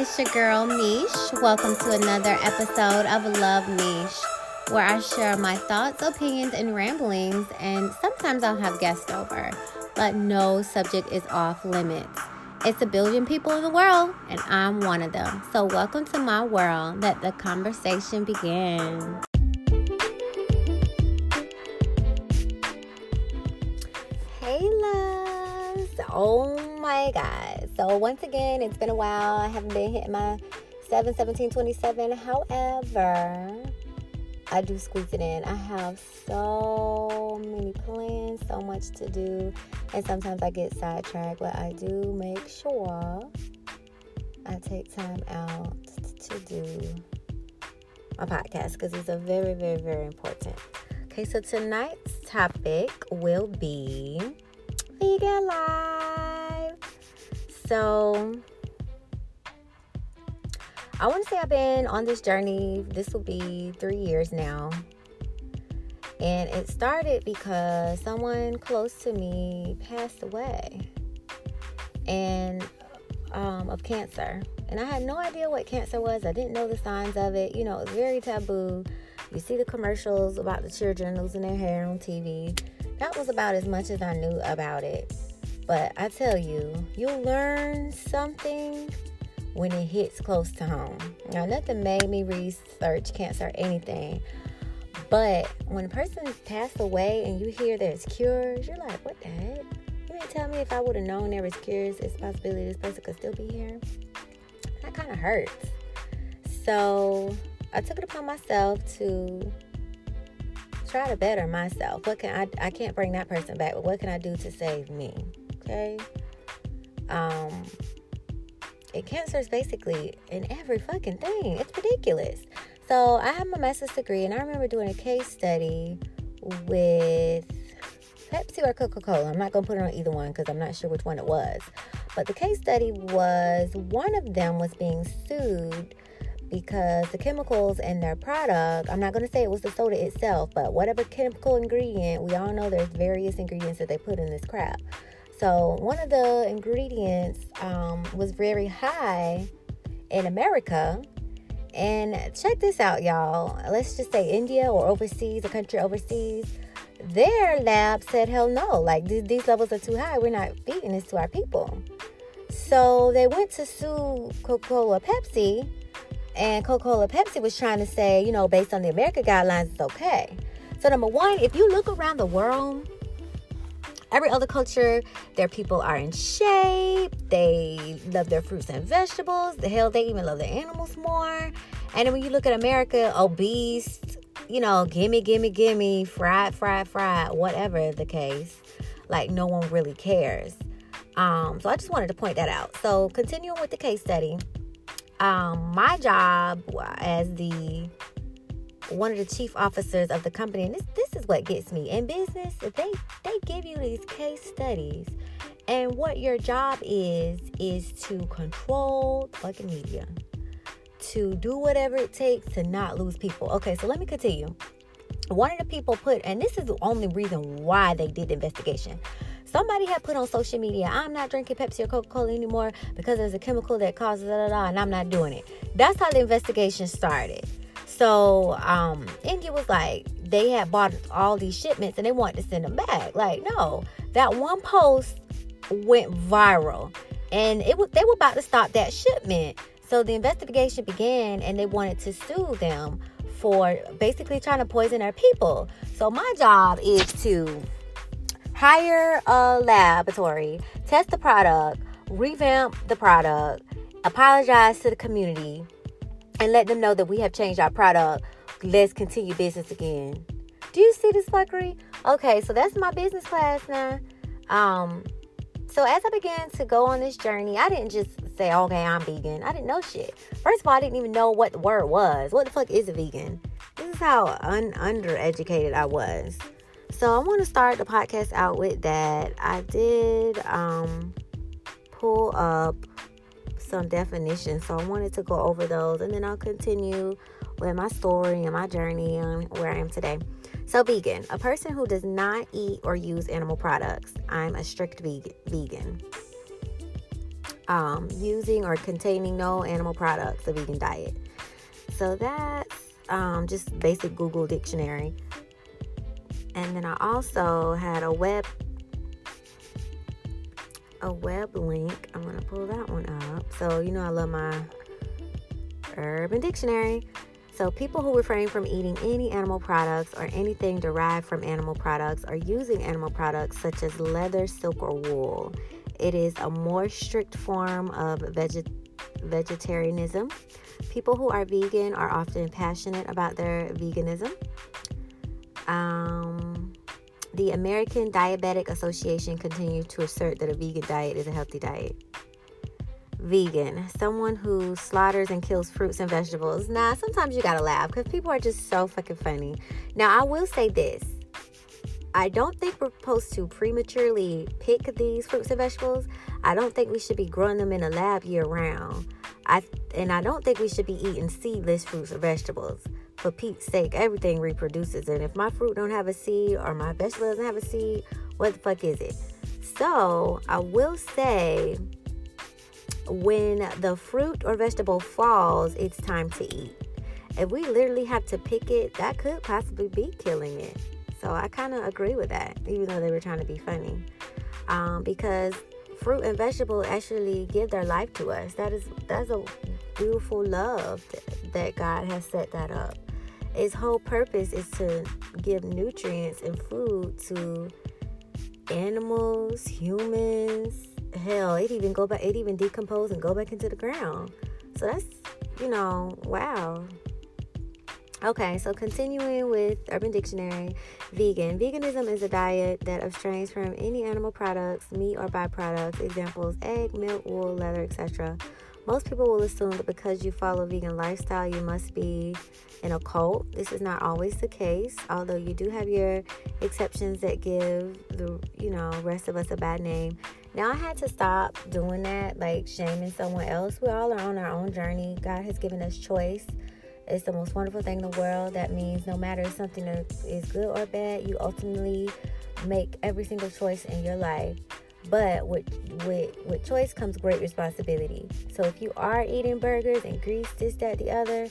it's your girl Meesh. Welcome to another episode of Luv Meesh, where I share my thoughts, opinions, and ramblings, and sometimes I'll have guests over, but no subject is off limits. It's a billion people in the world, and I'm one of them. So, welcome to my world. Let the conversation begin. Hey, loves. Oh my God. So, once again, it's been a while. I haven't been hitting my 7 17 27. However, I do squeeze it in. I have so many plans, so much to do, and sometimes I get sidetracked, but I do make sure I take time out to do my podcast because it's a very, very, very important. Okay, so tonight's topic will be vegan life. So, I want to say I've been on this journey. This will be three years now. And it started because someone close to me passed away and um, of cancer. And I had no idea what cancer was. I didn't know the signs of it. You know, it was very taboo. You see the commercials about the children losing their hair on TV. That was about as much as I knew about it. But I tell you, you learn something when it hits close to home. Now, nothing made me research cancer or anything. But when a person passed away and you hear there's cures, you're like, what the heck? You didn't tell me if I would have known there was cures, it's possibility this person could still be here. That kind of hurts. So I took it upon myself to try to better myself. What can I I can't bring that person back, but what can I do to save me? Okay. Um and cancer is basically in every fucking thing. It's ridiculous. So I have my master's degree and I remember doing a case study with Pepsi or Coca-Cola. I'm not gonna put it on either one because I'm not sure which one it was. But the case study was one of them was being sued because the chemicals in their product, I'm not going to say it was the soda itself, but whatever chemical ingredient, we all know there's various ingredients that they put in this crap. So, one of the ingredients um, was very high in America. And check this out, y'all. Let's just say India or overseas, a country overseas, their lab said, hell no, like th- these levels are too high. We're not feeding this to our people. So, they went to sue Coca Cola Pepsi and Coca-Cola Pepsi was trying to say, you know, based on the America guidelines, it's okay. So number one, if you look around the world, every other culture, their people are in shape. They love their fruits and vegetables. The hell, they even love their animals more. And when you look at America, obese, you know, gimme, gimme, gimme, fried, fried, fried, whatever the case, like no one really cares. Um, so I just wanted to point that out. So continuing with the case study um, my job as the one of the chief officers of the company, and this this is what gets me in business. They they give you these case studies, and what your job is is to control fucking media, to do whatever it takes to not lose people. Okay, so let me continue. One of the people put, and this is the only reason why they did the investigation. Somebody had put on social media, I'm not drinking Pepsi or Coca Cola anymore because there's a chemical that causes da da da, and I'm not doing it. That's how the investigation started. So, um, India was like, they had bought all these shipments and they wanted to send them back. Like, no, that one post went viral and it was they were about to stop that shipment. So the investigation began and they wanted to sue them for basically trying to poison their people. So my job is to hire a laboratory, test the product, revamp the product, apologize to the community, and let them know that we have changed our product. Let's continue business again. Do you see this fuckery? Okay, so that's my business class now. Um, so as I began to go on this journey, I didn't just say, okay, I'm vegan. I didn't know shit. First of all, I didn't even know what the word was. What the fuck is a vegan? This is how un- undereducated I was. So I want to start the podcast out with that. I did um, pull up some definitions, so I wanted to go over those, and then I'll continue with my story and my journey and where I am today. So, vegan, a person who does not eat or use animal products. I'm a strict vegan. um, using or containing no animal products, a vegan diet. So that's um, just basic Google dictionary. And then I also had a web a web link. I'm gonna pull that one up. So you know I love my Urban Dictionary. So people who refrain from eating any animal products or anything derived from animal products or using animal products such as leather, silk, or wool. It is a more strict form of veget- vegetarianism. People who are vegan are often passionate about their veganism. Um, the American Dietetic Association continues to assert that a vegan diet is a healthy diet. Vegan, someone who slaughters and kills fruits and vegetables. Now, sometimes you gotta laugh because people are just so fucking funny. Now, I will say this I don't think we're supposed to prematurely pick these fruits and vegetables. I don't think we should be growing them in a lab year round. I and I don't think we should be eating seedless fruits or vegetables for Pete's sake, everything reproduces. And if my fruit don't have a seed or my vegetable doesn't have a seed, what the fuck is it? So I will say when the fruit or vegetable falls, it's time to eat. If we literally have to pick it, that could possibly be killing it. So I kind of agree with that, even though they were trying to be funny. Um, because fruit and vegetable actually give their life to us. That is that's a beautiful love that God has set that up. Its whole purpose is to give nutrients and food to animals, humans. Hell, it even go back. It even decompose and go back into the ground. So that's you know, wow. Okay, so continuing with Urban Dictionary, vegan. Veganism is a diet that abstains from any animal products, meat or byproducts, examples egg, milk, wool, leather, etc. Most people will assume that because you follow vegan lifestyle, you must be in a cult. This is not always the case, although you do have your exceptions that give the you know rest of us a bad name. Now I had to stop doing that, like shaming someone else. We all are on our own journey. God has given us choice. It's the most wonderful thing in the world. That means no matter if something is good or bad, you ultimately make every single choice in your life. But with, with with choice comes great responsibility. So if you are eating burgers and grease, this, that, the other,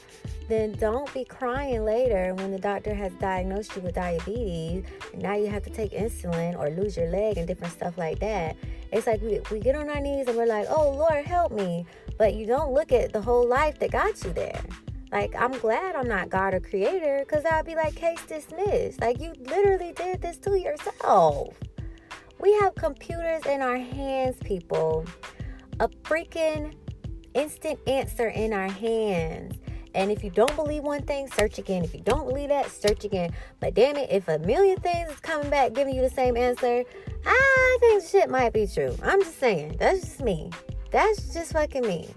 then don't be crying later when the doctor has diagnosed you with diabetes and now you have to take insulin or lose your leg and different stuff like that. It's like we, we get on our knees and we're like, oh Lord, help me. But you don't look at the whole life that got you there. Like, I'm glad I'm not God or creator because I'd be like, case dismissed. Like, you literally did this to yourself. We have computers in our hands, people. A freaking instant answer in our hands. And if you don't believe one thing, search again. If you don't believe that, search again. But damn it, if a million things is coming back giving you the same answer, I think shit might be true. I'm just saying. That's just me. That's just fucking me.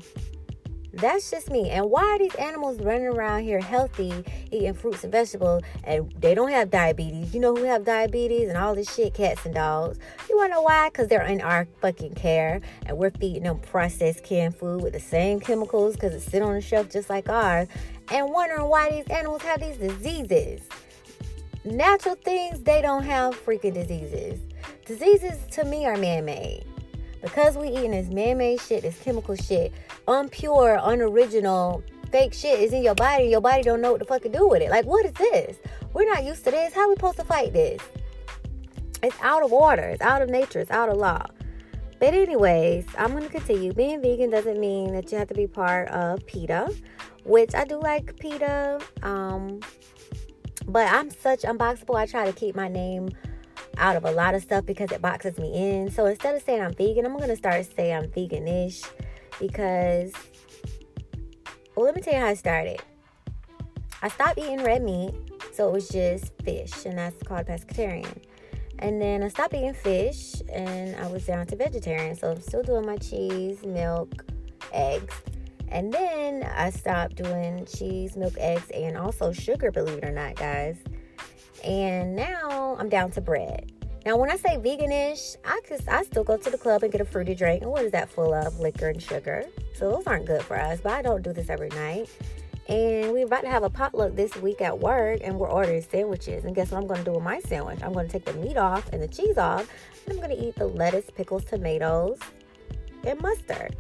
That's just me. And why are these animals running around here healthy, eating fruits and vegetables, and they don't have diabetes? You know who have diabetes and all this shit? Cats and dogs. You wanna know why? Because they're in our fucking care, and we're feeding them processed canned food with the same chemicals because it's sit on the shelf just like ours, and wondering why these animals have these diseases. Natural things, they don't have freaking diseases. Diseases to me are man-made because we eating this man-made shit, this chemical shit, unpure, unoriginal, fake shit is in your body, your body don't know what the fuck to do with it. Like, what is this? We're not used to this. How we supposed to fight this? It's out of order. It's out of nature. It's out of law. But anyways, I'm gonna continue. Being vegan doesn't mean that you have to be part of PETA, which I do like PETA. Um, but I'm such unboxable. I try to keep my name out of a lot of stuff because it boxes me in. So instead of saying I'm vegan, I'm gonna start saying I'm veganish because well let me tell you how I started. I stopped eating red meat, so it was just fish, and that's called pescatarian. And then I stopped eating fish and I was down to vegetarian. So I'm still doing my cheese, milk, eggs. And then I stopped doing cheese, milk, eggs, and also sugar, believe it or not, guys. And now I'm down to bread. Now, when I say veganish, I just I still go to the club and get a fruity drink. And what is that full of? Liquor and sugar. So those aren't good for us. But I don't do this every night. And we're about to have a potluck this week at work, and we're ordering sandwiches. And guess what I'm going to do with my sandwich? I'm going to take the meat off and the cheese off, and I'm going to eat the lettuce, pickles, tomatoes, and mustard.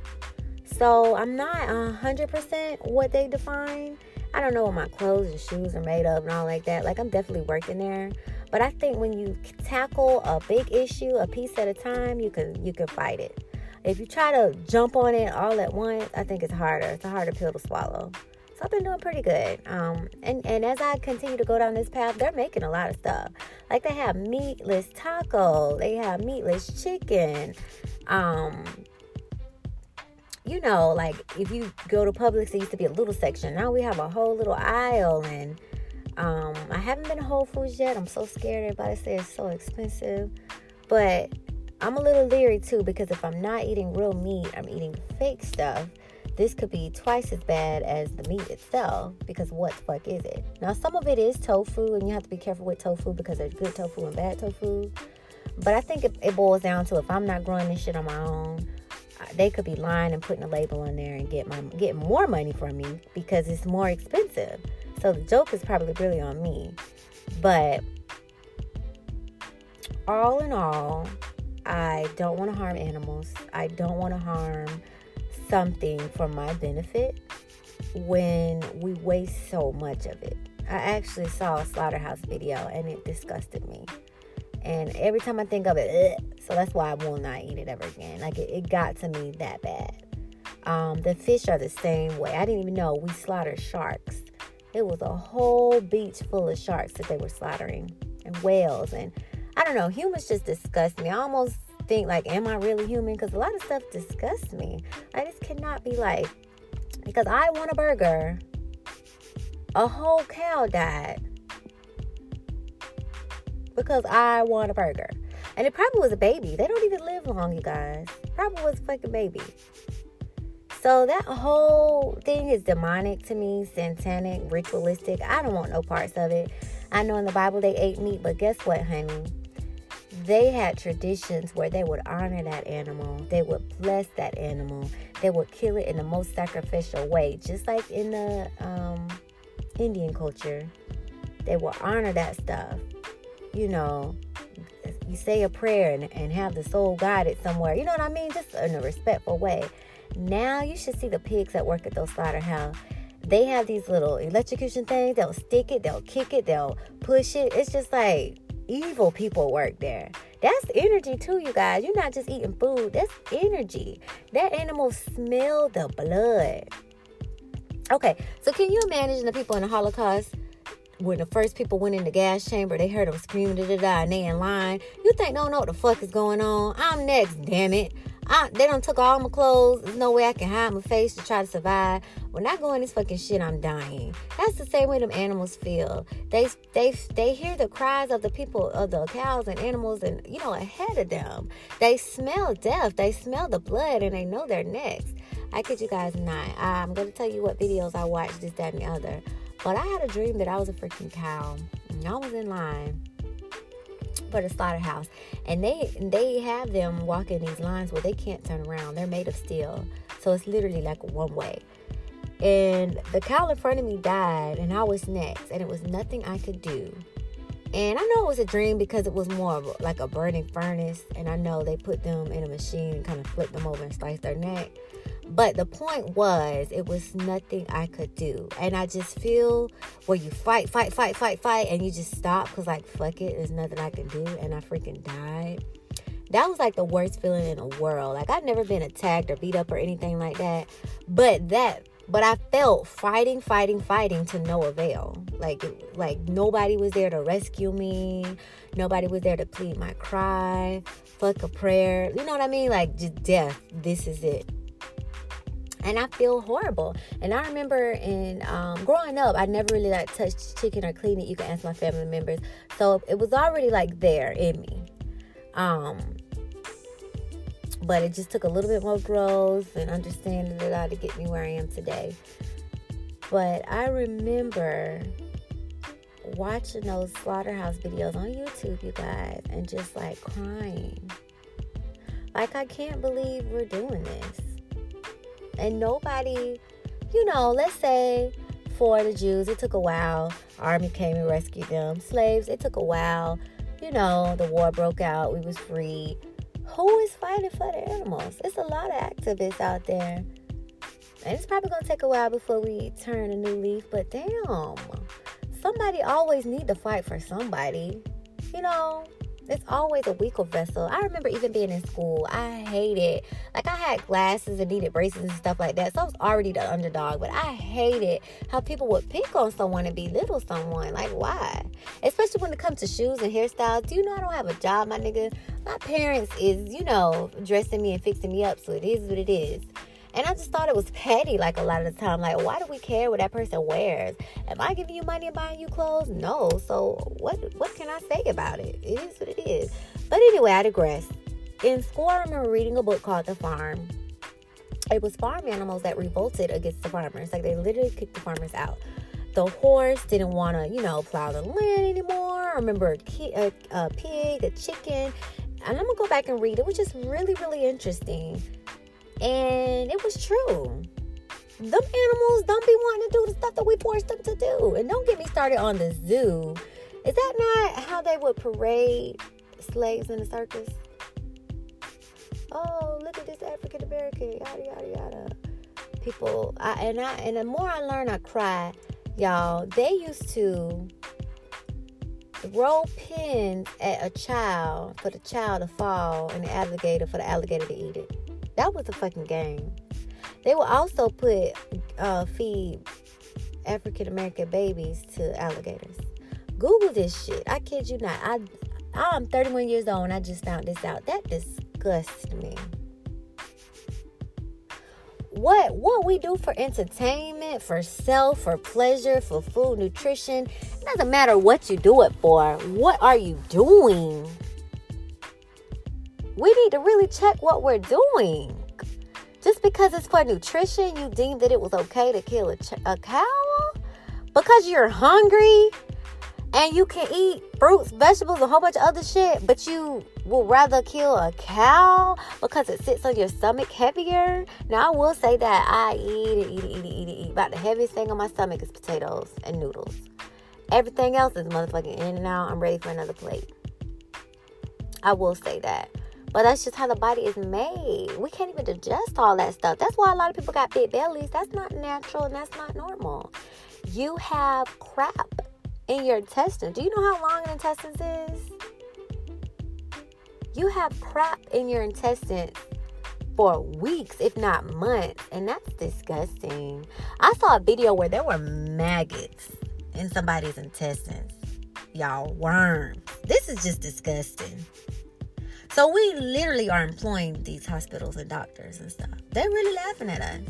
So I'm not 100% what they define. I don't know what my clothes and shoes are made of and all like that. Like, I'm definitely working there. But I think when you tackle a big issue a piece at a time, you can you can fight it. If you try to jump on it all at once, I think it's harder. It's a harder pill to swallow. So I've been doing pretty good. Um, and and as I continue to go down this path, they're making a lot of stuff. Like they have meatless taco, they have meatless chicken. Um, you know, like if you go to Publix, there used to be a little section. Now we have a whole little aisle, and um, I haven't been to Whole Foods yet. I'm so scared. Everybody says it's so expensive, but I'm a little leery too because if I'm not eating real meat, I'm eating fake stuff. This could be twice as bad as the meat itself because what the fuck is it? Now, some of it is tofu, and you have to be careful with tofu because there's good tofu and bad tofu. But I think it, boils down to if I'm not growing this shit on my own, they could be lying and putting a label on there and get my get more money from me because it's more expensive. So the joke is probably really on me. But all in all, I don't want to harm animals. I don't want to harm something for my benefit when we waste so much of it. I actually saw a slaughterhouse video and it disgusted me. And every time I think of it, ugh, so that's why I will not eat it ever again. Like it, it got to me that bad. Um, the fish are the same way. I didn't even know we slaughter sharks. It was a whole beach full of sharks that they were slaughtering and whales. And I don't know, humans just disgust me. I almost think like, am I really human? Because a lot of stuff disgusts me. I just cannot be like, because I want a burger. A whole cow died because I want a burger. And it probably was a baby. They don't even live long, you guys. Probably was a fucking baby. So that whole thing is demonic to me, satanic, ritualistic. I don't want no parts of it. I know in the Bible they ate meat, but guess what, honey? They had traditions where they would honor that animal. They would bless that animal. They would kill it in the most sacrificial way, just like in the um, Indian culture. They would honor that stuff. You know, you say a prayer and, and have the soul guided somewhere. You know what I mean? Just in a respectful way. Now you should see the pigs that work at those slaughterhouse. They have these little electrocution things. They'll stick it, they'll kick it, they'll push it. It's just like evil people work there. That's energy too, you guys. You're not just eating food. That's energy. That animal smell the blood. Okay, so can you imagine the people in the Holocaust when the first people went in the gas chamber, they heard them screaming, da da da, and they in line. You think, don't know what the fuck is going on? I'm next, damn it. I, they don't took all my clothes. There's no way I can hide my face to try to survive. When I go in this fucking shit, I'm dying. That's the same way them animals feel. They they they hear the cries of the people of the cows and animals and you know ahead of them. They smell death. They smell the blood and they know they're next. I kid you guys not. I'm gonna tell you what videos I watched this, that, and the other. But I had a dream that I was a freaking cow. And I was in line for the slaughterhouse. And they they have them walking these lines where they can't turn around. They're made of steel. So it's literally like one way. And the cow in front of me died and I was next. And it was nothing I could do. And I know it was a dream because it was more like a burning furnace. And I know they put them in a machine and kind of flip them over and slice their neck. But the point was, it was nothing I could do. And I just feel where you fight, fight, fight, fight, fight, and you just stop because, like, fuck it, there's nothing I can do. And I freaking died. That was like the worst feeling in the world. Like, I've never been attacked or beat up or anything like that. But that but I felt fighting, fighting, fighting to no avail. Like, like nobody was there to rescue me. Nobody was there to plead my cry. Fuck a prayer. You know what I mean? Like, just death. This is it and I feel horrible. And I remember in um, growing up, I never really like touched chicken or cleaned it. You can ask my family members. So it was already like there in me. Um, but it just took a little bit more growth and understanding it all to get me where I am today. But I remember watching those slaughterhouse videos on YouTube, you guys, and just like crying. Like, I can't believe we're doing this and nobody, you know, let's say for the Jews, it took a while. Army came and rescued them. Slaves, it took a while. You know, the war broke out. We was free. Who is fighting for the animals? It's a lot of activists out there. And it's probably gonna take a while before we turn a new leaf, but damn. Somebody always need to fight for somebody. You know, it's always a weaker vessel. I remember even being in school, I hated, like, I had glasses and needed braces and stuff like that. So I was already the underdog, but I hated how people would pick on someone and belittle someone. Like, why? Especially when it comes to shoes and hairstyles. Do you know I don't have a job, my nigga? My parents is, you know, dressing me and fixing me up, so it is what it is. And I just thought it was petty, like a lot of the time. Like, why do we care what that person wears? Am I giving you money and buying you clothes? No. So what what can I say about it? It is what it is. But anyway, I digress. In school, I remember reading a book called The Farm. It was farm animals that revolted against the farmers. Like they literally kicked the farmers out. The horse didn't want to, you know, plow the land anymore. I remember a, ki- a, a pig, a chicken. And I'm gonna go back and read it, which is really, really interesting and it was true. Them animals don't be wanting to do the stuff that we forced them to do. And don't get me started on the zoo. Is that not how they would parade slaves in the circus? Oh, look at this African American, yada yada yada. People, I, and I, and the more I learn, I cry, y'all. They used to throw pins at a child for the child to fall, and the alligator for the alligator to eat it. That was a fucking game. They will also put uh, feed African American babies to alligators. Google this shit. I kid you not. I I'm 31 years old and I just found this out. That disgusts me. What what we do for entertainment, for self, for pleasure, for food, nutrition, it doesn't matter what you do it for. What are you doing? We need to really check what we're doing. Just because it's for nutrition, you deem that it was okay to kill a, ch- a cow? Because you're hungry and you can eat fruits, vegetables, a whole bunch of other shit, but you will rather kill a cow because it sits on your stomach heavier. Now, I will say that I eat it, eat it, eat it, eat it, eat. About the heaviest thing on my stomach is potatoes and noodles. Everything else is motherfucking in and out. I'm ready for another plate. I will say that. But that's just how the body is made. We can't even digest all that stuff. That's why a lot of people got big bellies. That's not natural and that's not normal. You have crap in your intestines. Do you know how long an intestines is? You have crap in your intestines for weeks, if not months, and that's disgusting. I saw a video where there were maggots in somebody's intestines. Y'all, worms. This is just disgusting. So we literally are employing these hospitals and doctors and stuff. They're really laughing at us.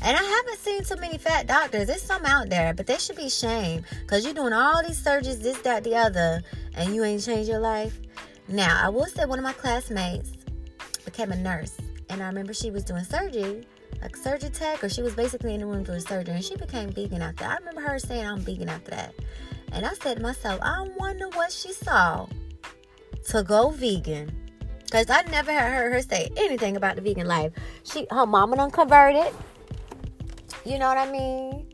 And I haven't seen so many fat doctors. There's some out there, but they should be shamed because you're doing all these surgeries, this, that, the other, and you ain't changed your life. Now, I will say one of my classmates became a nurse, and I remember she was doing surgery, like surgery tech, or she was basically in the room doing surgery, and she became vegan after. I remember her saying, "I'm vegan after that," and I said to myself, "I wonder what she saw to go vegan. Cause I never heard her say anything about the vegan life. She her mama done converted. You know what I mean?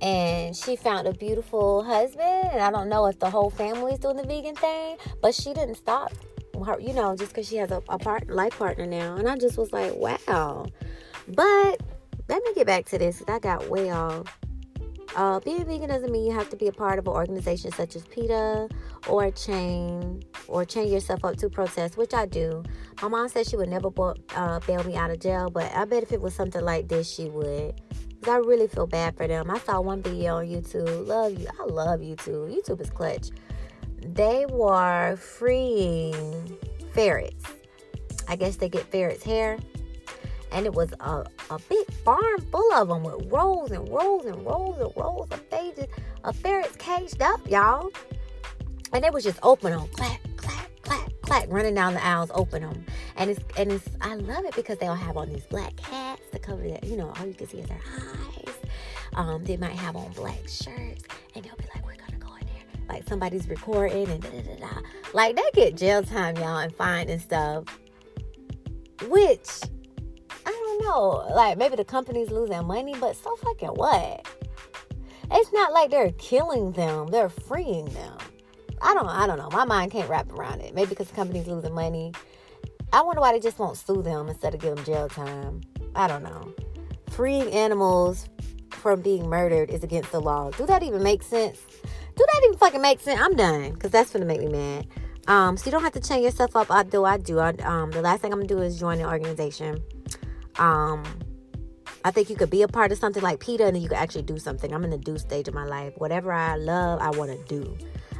And she found a beautiful husband. And I don't know if the whole family is doing the vegan thing, but she didn't stop her, you know, just because she has a, a part life partner now. And I just was like, wow. But let me get back to this. I got way off. Uh, being vegan doesn't mean you have to be a part of an organization such as PETA or chain or chain yourself up to protest, which I do. My mom said she would never uh, bail me out of jail, but I bet if it was something like this, she would. Cause I really feel bad for them. I saw one video on YouTube. Love you. I love YouTube. YouTube is clutch. They were freeing ferrets. I guess they get ferrets' hair and it was a, a big farm full of them with rows and rows and rows and rows of pages of ferrets caged up, y'all. And it was just open them, clack, clack, clack, clack, running down the aisles, open them. And it's and it's I love it because they'll have on these black hats to cover their, you know, all you can see is their eyes. Um, they might have on black shirts, and they'll be like, "We're gonna go in there." Like somebody's recording and da da da da. Like they get jail time, y'all, and fine and stuff. Which know. Like maybe the company's losing money, but so fucking what? It's not like they're killing them, they're freeing them. I don't I don't know. My mind can't wrap around it. Maybe because the company's losing money. I wonder why they just won't sue them instead of give them jail time. I don't know. Freeing animals from being murdered is against the law. Do that even make sense? Do that even fucking make sense? I'm done because that's gonna make me mad. Um, so you don't have to chain yourself up. I do. I do. I, um, the last thing I'm gonna do is join the organization. Um, I think you could be a part of something like PETA and then you could actually do something. I'm in the do stage of my life. Whatever I love, I want to do.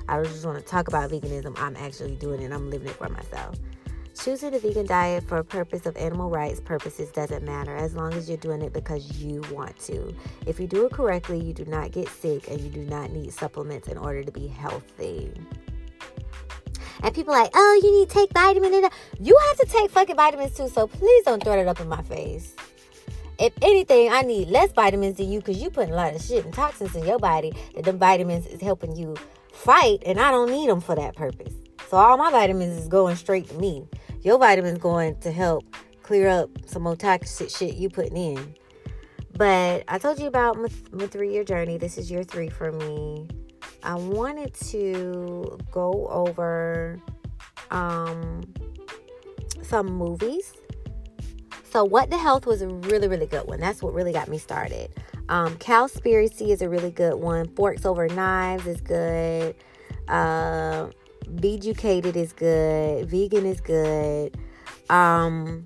I just want to talk about veganism. I'm actually doing it. I'm living it for myself. Choosing a vegan diet for a purpose of animal rights purposes doesn't matter as long as you're doing it because you want to. If you do it correctly, you do not get sick and you do not need supplements in order to be healthy. And people like, oh, you need to take vitamin. You have to take fucking vitamins too, so please don't throw it up in my face if anything, I need less vitamins than you because you putting a lot of shit and toxins in your body that the vitamins is helping you fight, and I don't need them for that purpose. So all my vitamins is going straight to me. Your vitamins going to help clear up some more toxic shit you putting in. But I told you about my, my three year journey. This is year three for me. I wanted to go over um, some movies so, What the Health was a really, really good one. That's what really got me started. Um, Cowspiracy is a really good one. Forks Over Knives is good. Uh, Vegucated is good. Vegan is good. Um,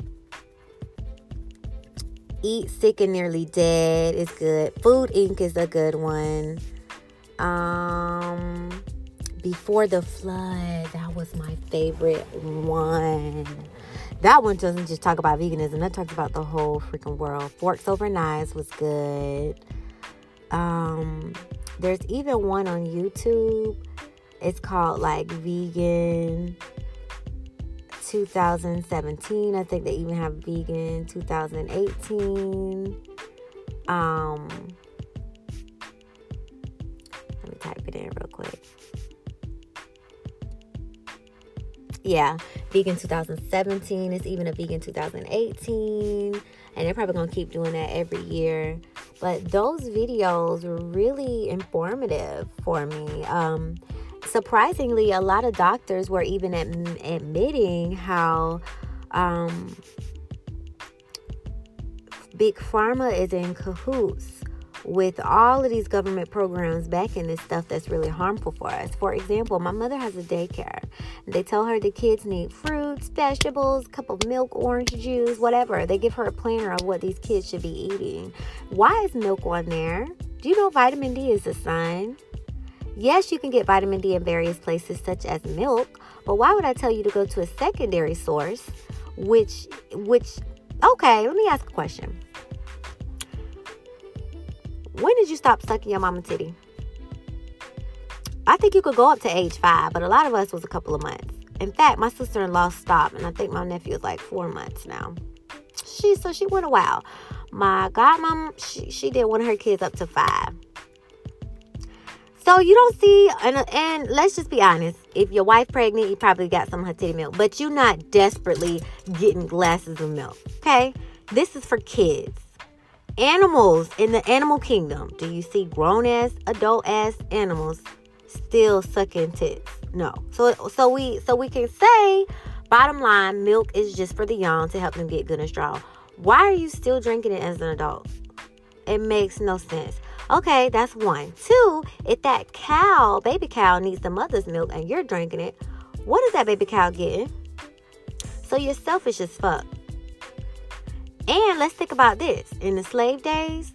Eat Sick and Nearly Dead is good. Food Inc. is a good one. Um, Before the Flood, that was my favorite one. That one doesn't just talk about veganism, that talks about the whole freaking world. Forks Over Knives was good. Um, there's even one on YouTube. It's called like Vegan 2017. I think they even have Vegan 2018. Um, me type it in real quick. yeah, vegan 2017 is even a vegan 2018, and they're probably gonna keep doing that every year. But those videos were really informative for me. Um, surprisingly, a lot of doctors were even admitting how um, big pharma is in cahoots with all of these government programs backing this stuff that's really harmful for us. For example, my mother has a daycare. They tell her the kids need fruits, vegetables, cup of milk, orange juice, whatever. They give her a planner of what these kids should be eating. Why is milk on there? Do you know vitamin D is a sign? Yes, you can get vitamin D in various places such as milk, but why would I tell you to go to a secondary source which which okay, let me ask a question when did you stop sucking your mama titty? I think you could go up to age five, but a lot of us was a couple of months. In fact, my sister-in-law stopped, and I think my nephew is like four months now. She so she went a while. My godmom, she she did one of her kids up to five. So you don't see, and, and let's just be honest. If your wife pregnant, you probably got some of her titty milk, but you're not desperately getting glasses of milk. Okay, this is for kids animals in the animal kingdom, do you see grown ass, adult ass animals still sucking tits? No. So so we so we can say bottom line, milk is just for the young to help them get good and strong. Why are you still drinking it as an adult? It makes no sense. Okay, that's one. Two, if that cow, baby cow, needs the mother's milk and you're drinking it, what is that baby cow getting? So you're selfish as fuck. And let's think about this. In the slave days,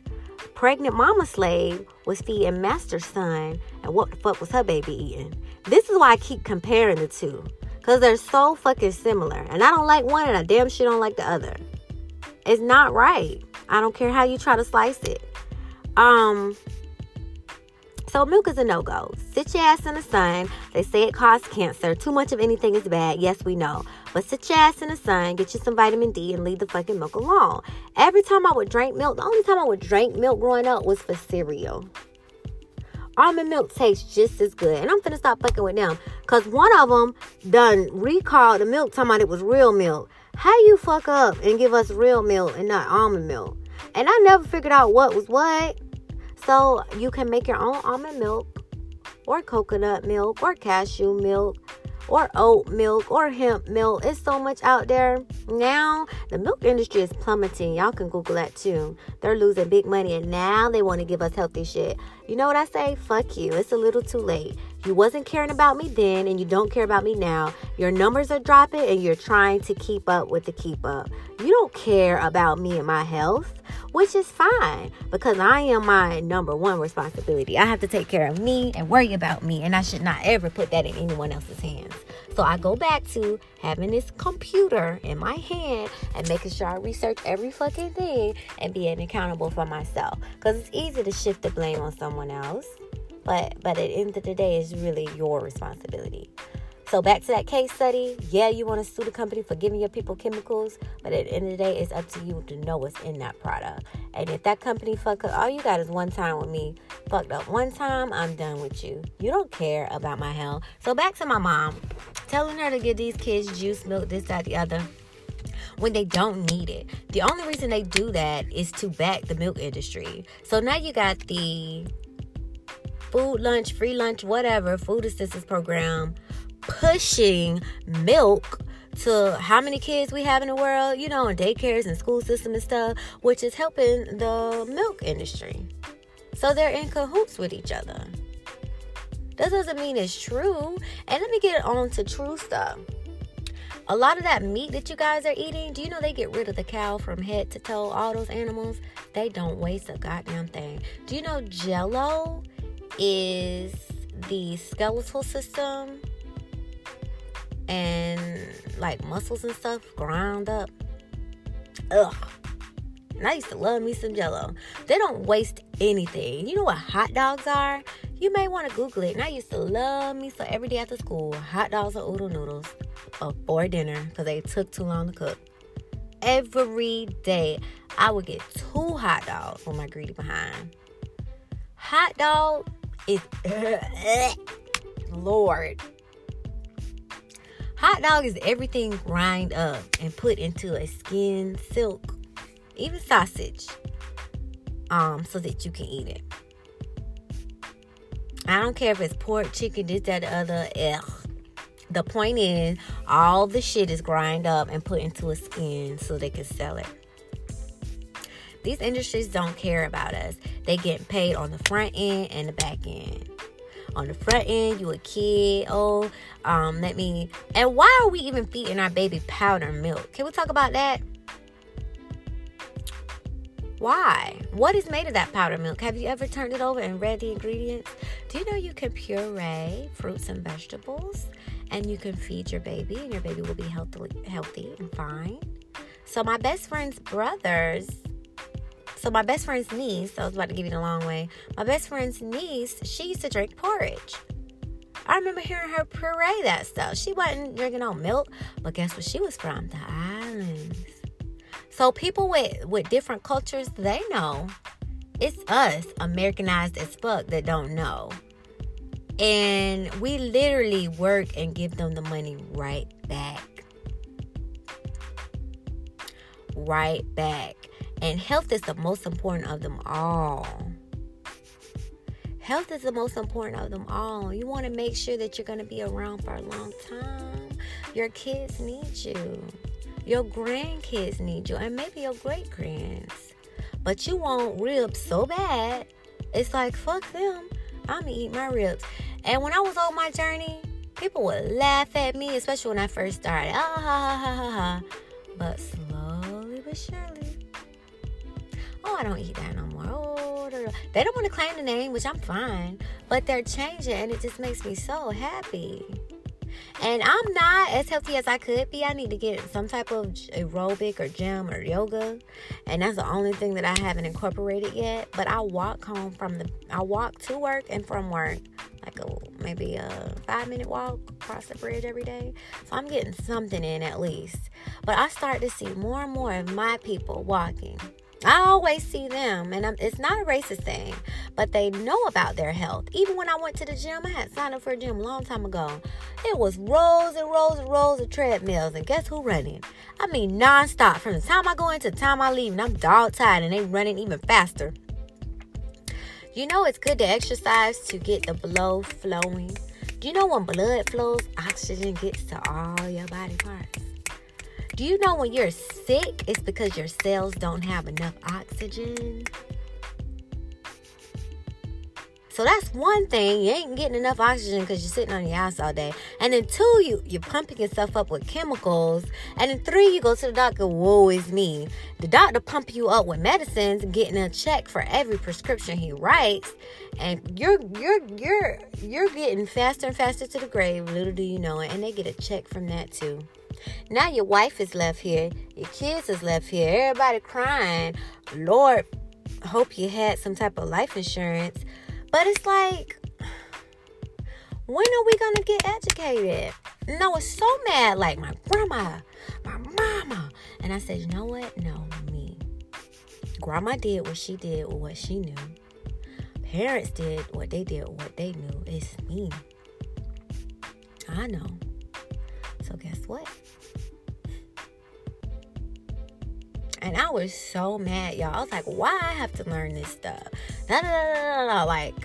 pregnant mama slave was feeding master son, and what the fuck was her baby eating? This is why I keep comparing the two. Because they're so fucking similar. And I don't like one and I damn sure don't like the other. It's not right. I don't care how you try to slice it. Um, so milk is a no-go. Sit your ass in the sun. They say it causes cancer. Too much of anything is bad. Yes, we know. But sit your ass in the sun, get you some vitamin D, and leave the fucking milk alone. Every time I would drink milk, the only time I would drink milk growing up was for cereal. Almond milk tastes just as good. And I'm finna stop fucking with them. Cause one of them done recalled the milk talking about it was real milk. How you fuck up and give us real milk and not almond milk? And I never figured out what was what. So you can make your own almond milk or coconut milk or cashew milk or oat milk or hemp milk. It's so much out there. Now, the milk industry is plummeting. Y'all can Google that too. They're losing big money and now they want to give us healthy shit. You know what I say? Fuck you. It's a little too late. You wasn't caring about me then and you don't care about me now. Your numbers are dropping and you're trying to keep up with the keep up. You don't care about me and my health which is fine because I am my number one responsibility. I have to take care of me and worry about me, and I should not ever put that in anyone else's hands. So I go back to having this computer in my hand and making sure I research every fucking thing and being accountable for myself. Because it's easy to shift the blame on someone else, but but at the end of the day, it's really your responsibility. So back to that case study. Yeah, you want to sue the company for giving your people chemicals, but at the end of the day, it's up to you to know what's in that product. And if that company fuck up, all you got is one time with me. Fucked up one time, I'm done with you. You don't care about my health. So back to my mom, telling her to give these kids juice, milk, this, that, the other when they don't need it. The only reason they do that is to back the milk industry. So now you got the food lunch, free lunch, whatever, food assistance program pushing milk to how many kids we have in the world, you know, in daycares and school system and stuff, which is helping the milk industry. So they're in cahoots with each other. That doesn't mean it's true. And let me get on to true stuff. A lot of that meat that you guys are eating, do you know they get rid of the cow from head to toe? All those animals, they don't waste a goddamn thing. Do you know jello is the skeletal system and like muscles and stuff ground up. Ugh. And I used to love me some jello. They don't waste anything. You know what hot dogs are? You may want to Google it. And I used to love me so every day after school, hot dogs or oodle noodles before dinner because they took too long to cook. Every day, I would get two hot dogs for my greedy behind. Hot dog is, Lord, Hot dog is everything grind up and put into a skin, silk, even sausage, um, so that you can eat it. I don't care if it's pork, chicken, this, that, the other. Ugh. The point is, all the shit is grind up and put into a skin so they can sell it. These industries don't care about us. They get paid on the front end and the back end on the front end, you a kid. Oh, um, let me. And why are we even feeding our baby powder milk? Can we talk about that? Why? What is made of that powder milk? Have you ever turned it over and read the ingredients? Do you know you can puree fruits and vegetables and you can feed your baby and your baby will be healthy, healthy and fine? So my best friend's brothers so my best friend's niece, I was about to give you the long way. My best friend's niece, she used to drink porridge. I remember hearing her puree that stuff. She wasn't drinking no milk, but guess what? She was from the islands. So people with with different cultures, they know. It's us, Americanized as fuck, that don't know. And we literally work and give them the money right back. Right back. And health is the most important of them all. Health is the most important of them all. You want to make sure that you're going to be around for a long time. Your kids need you. Your grandkids need you. And maybe your great grands. But you want ribs so bad. It's like, fuck them. I'm going to eat my ribs. And when I was on my journey, people would laugh at me, especially when I first started. Ah, ha, ha, ha, ha. But slowly but surely, oh, I don't eat that no more. Oh, oh, oh, oh they don't want to claim the name, which I'm fine, but they're changing, and it just makes me so happy. And I'm not as healthy as I could be. I need to get some type of aerobic or gym or yoga, and that's the only thing that I haven't incorporated yet. But I walk home from the, I walk to work and from work, like a maybe a five minute walk across the bridge every day. So I'm getting something in at least. But I start to see more and more of my people walking I always see them, and I'm, it's not a racist thing, but they know about their health. Even when I went to the gym, I had signed up for a gym a long time ago. It was rows and rows and rows of treadmills, and guess who running? I mean, nonstop from the time I go in to the time I leave, and I'm dog tired, and they running even faster. You know it's good to exercise to get the blood flowing. Do you know when blood flows, oxygen gets to all your body parts? Do you know when you're sick, it's because your cells don't have enough oxygen? So that's one thing. You ain't getting enough oxygen because you're sitting on your ass all day. And then two, you you're pumping yourself up with chemicals. And then three, you go to the doctor. Whoa, is me. The doctor pump you up with medicines, getting a check for every prescription he writes, and you're you're you're you're getting faster and faster to the grave. Little do you know it. And they get a check from that too. Now your wife is left here, your kids is left here, everybody crying. Lord, hope you had some type of life insurance. But it's like, when are we gonna get educated? And I was so mad, like my grandma, my mama. And I said, you know what? No, me. Grandma did what she did with what she knew. Parents did what they did what they knew. It's me. I know. So guess what? And I was so mad, y'all. I was like, why I have to learn this stuff? Da, da, da, da, Like,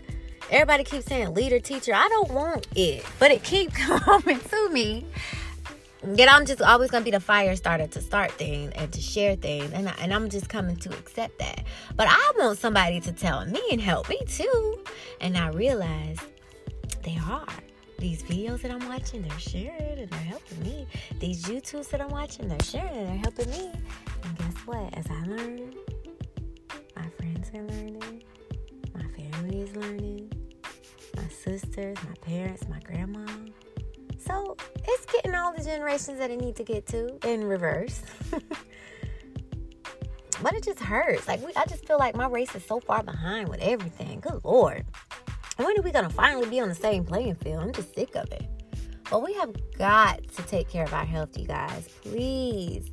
everybody keeps saying leader, teacher. I don't want it. But it keeps coming to me. Yet I'm just always going to be the fire starter to start things and to share things. And, I, and I'm just coming to accept that. But I want somebody to tell me and help me too. And I realize they are these videos that I'm watching, they're sharing and they're helping me. These YouTubes that I'm watching, they're sharing and they're helping me. And guess what? As I learn, my friends are learning, my family is learning, my sisters, my parents, my grandma. So it's getting all the generations that it need to get to in reverse. but it just hurts. Like we, I just feel like my race is so far behind with everything. Good lord. When are we gonna finally be on the same playing field? I'm just sick of it. But we have got to take care of our health, you guys. Please.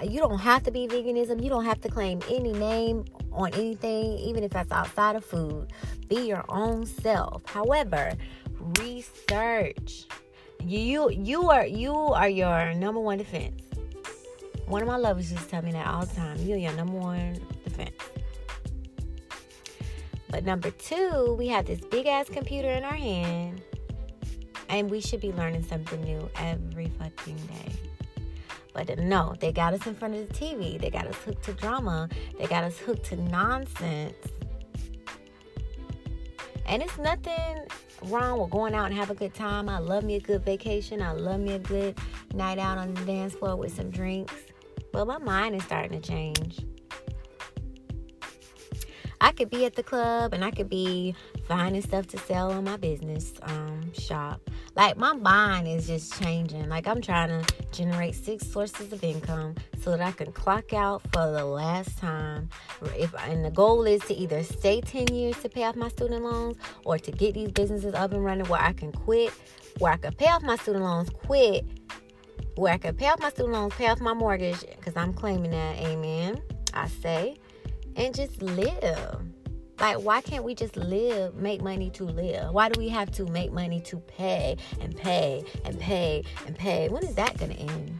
Uh, you don't have to be veganism. You don't have to claim any name on anything, even if that's outside of food. Be your own self. However, research. You you are you are your number one defense. One of my lovers to tell me that all the time. You're your number one defense. But number two, we have this big ass computer in our hand, and we should be learning something new every fucking day. But no, they got us in front of the TV. They got us hooked to drama. They got us hooked to nonsense. And it's nothing wrong with going out and have a good time. I love me a good vacation. I love me a good night out on the dance floor with some drinks. But my mind is starting to change. I could be at the club and I could be finding stuff to sell on my business um, shop. Like my mind is just changing. Like I'm trying to generate six sources of income so that I can clock out for the last time. If and the goal is to either stay 10 years to pay off my student loans or to get these businesses up and running where I can quit, where I can pay off my student loans, quit, where I can pay off my student loans, pay off my mortgage, because I'm claiming that, amen. I say and just live. Like, why can't we just live, make money to live? Why do we have to make money to pay and pay and pay and pay? When is that going to end?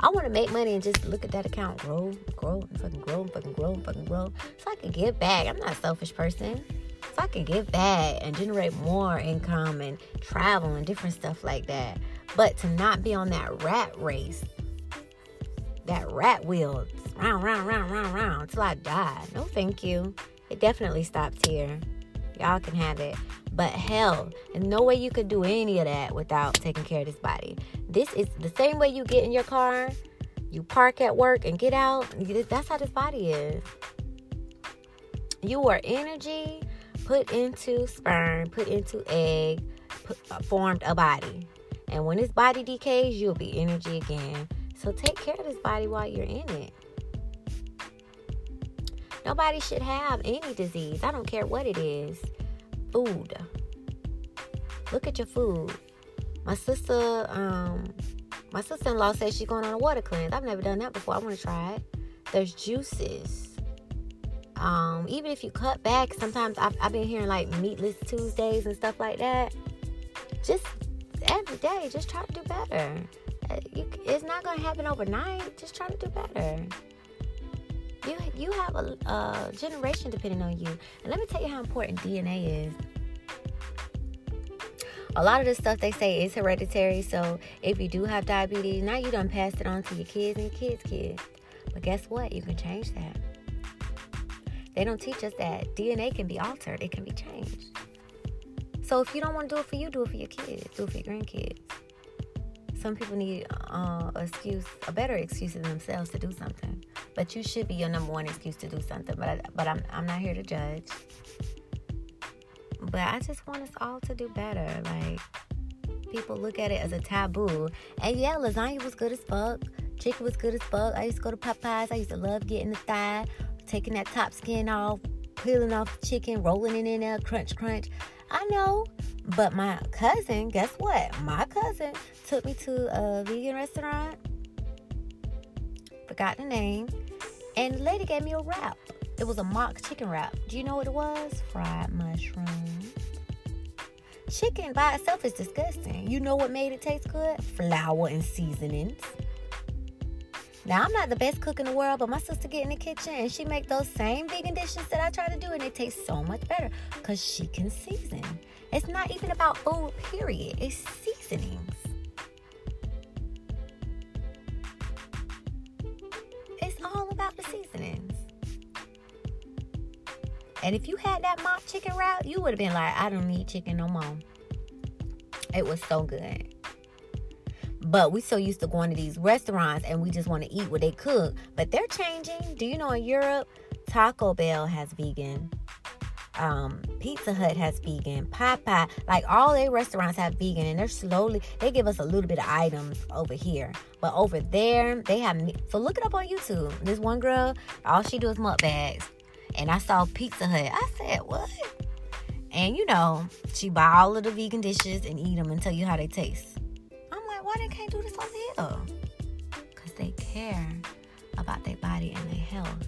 I want to make money and just look at that account grow, grow, and fucking grow, and fucking grow, and fucking grow. So I can give back. I'm not a selfish person. So I can give back and generate more income and travel and different stuff like that. But to not be on that rat race, that rat wheel round, round, round, round, round until I die. No, thank you. It definitely stops here. Y'all can have it. But hell, no way you could do any of that without taking care of this body. This is the same way you get in your car, you park at work and get out. That's how this body is. You are energy put into sperm, put into egg, put, uh, formed a body. And when this body decays, you'll be energy again. So take care of this body while you're in it. Nobody should have any disease. I don't care what it is. Food. Look at your food. My sister, um, my sister-in-law says she's going on a water cleanse. I've never done that before. I want to try it. There's juices. Um, even if you cut back, sometimes I've, I've been hearing like meatless Tuesdays and stuff like that. Just every day, just try to do better. Uh, it's not gonna happen overnight. Just try to do better. You you have a, a generation depending on you. And let me tell you how important DNA is. A lot of the stuff they say is hereditary. So if you do have diabetes, now you done passed it on to your kids and your kids' kids. But guess what? You can change that. They don't teach us that DNA can be altered, it can be changed. So if you don't want to do it for you, do it for your kids, do it for your grandkids. Some people need uh, excuse, a better excuse than themselves to do something. But you should be your number one excuse to do something. But I, but I'm I'm not here to judge. But I just want us all to do better. Like people look at it as a taboo. And yeah, lasagna was good as fuck. Chicken was good as fuck. I used to go to Popeyes. I used to love getting the thigh, taking that top skin off, peeling off the chicken, rolling it in there, crunch, crunch. I know. But my cousin, guess what? My cousin took me to a vegan restaurant. Forgot the name. And the lady gave me a wrap. It was a mock chicken wrap. Do you know what it was? Fried mushroom. Chicken by itself is disgusting. You know what made it taste good? Flour and seasonings. Now I'm not the best cook in the world, but my sister get in the kitchen and she make those same vegan dishes that I try to do, and it tastes so much better because she can season. It's not even about food, period. It's seasonings. It's all about the seasonings. And if you had that mock chicken wrap, you would have been like, I don't need chicken no more. It was so good. But we so used to going to these restaurants and we just want to eat what they cook. But they're changing. Do you know in Europe, Taco Bell has vegan. Um, Pizza Hut has vegan. Popeye, like all their restaurants have vegan, and they're slowly they give us a little bit of items over here, but over there they have. So look it up on YouTube. This one girl, all she do is mukbangs, and I saw Pizza Hut. I said, what? And you know, she buy all of the vegan dishes and eat them and tell you how they taste why they can't do this over here? Because they care about their body and their health.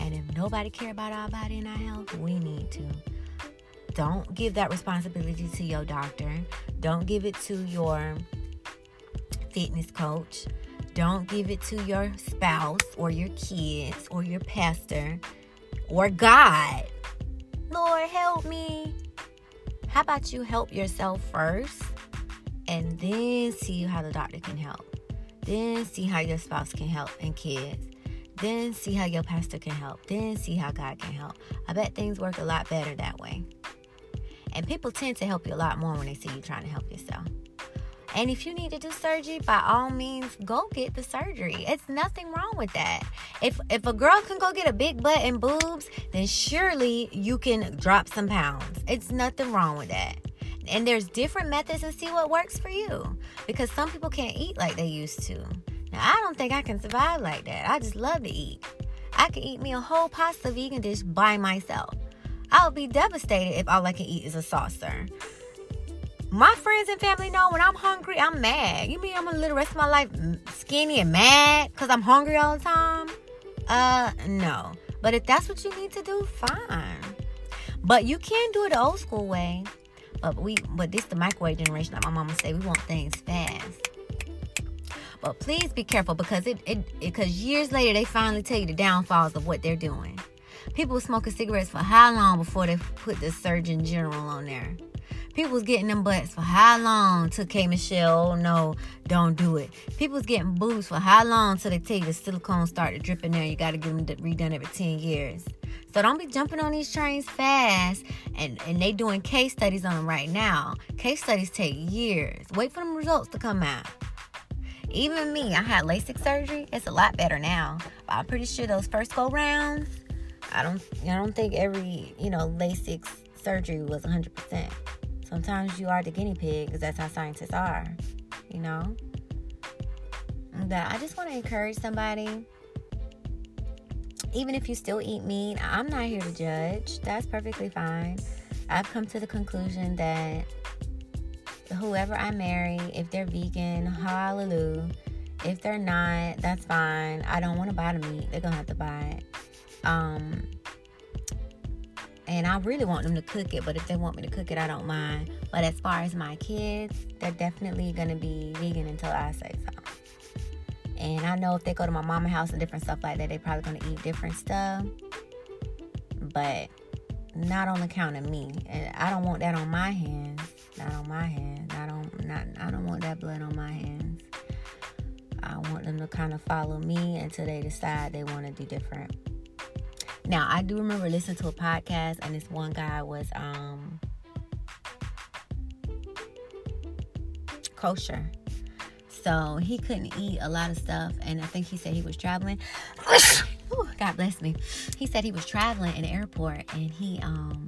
And if nobody care about our body and our health, we need to. Don't give that responsibility to your doctor. Don't give it to your fitness coach. Don't give it to your spouse or your kids or your pastor or God. Lord, help me. How about you help yourself first? And then see how the doctor can help. Then see how your spouse can help and kids. Then see how your pastor can help. Then see how God can help. I bet things work a lot better that way. And people tend to help you a lot more when they see you trying to help yourself. And if you need to do surgery, by all means, go get the surgery. It's nothing wrong with that. If if a girl can go get a big butt and boobs, then surely you can drop some pounds. It's nothing wrong with that and there's different methods and see what works for you. Because some people can't eat like they used to. Now i don't think i can survive like that. I just love to eat. I can eat me a whole pasta vegan dish by myself. I would be devastated if all i can eat is a saucer. My friends and family know when i'm hungry i'm mad. You mean i'm gonna live the rest of my life skinny and mad because i'm hungry all the time? Uh no. But if that's what you need to do fine. But you can do it the old school way but we but this the microwave generation like my mama say we want things fast. But please be careful because it it because years later they finally tell you the downfalls of what they're doing. People smoking cigarettes for how long before they put the Surgeon General on there? People was getting them butts for how long till K Michelle, oh no, don't do it. People was getting boobs for how long till they tell you the silicone started dripping there. You got to get them redone every 10 years. So don't be jumping on these trains fast. And, and they doing case studies on them right now. Case studies take years. Wait for them results to come out. Even me, I had LASIK surgery. It's a lot better now. But I'm pretty sure those first go rounds, I don't I don't think every, you know, LASIK surgery was 100%. Sometimes you are the guinea pig because that's how scientists are, you know? But I just want to encourage somebody even if you still eat meat, I'm not here to judge. That's perfectly fine. I've come to the conclusion that whoever I marry, if they're vegan, hallelujah. If they're not, that's fine. I don't want to buy the meat. They're gonna have to buy it. Um, and I really want them to cook it, but if they want me to cook it, I don't mind. But as far as my kids, they're definitely gonna be vegan until I say so. And I know if they go to my mama house and different stuff like that, they're probably gonna eat different stuff. But not on account of me. And I don't want that on my hands. Not on my hands. I don't not I don't want that blood on my hands. I want them to kind of follow me until they decide they want to do different. Now I do remember listening to a podcast and this one guy was um kosher. So he couldn't eat a lot of stuff and I think he said he was traveling. God bless me. He said he was traveling in the airport and he um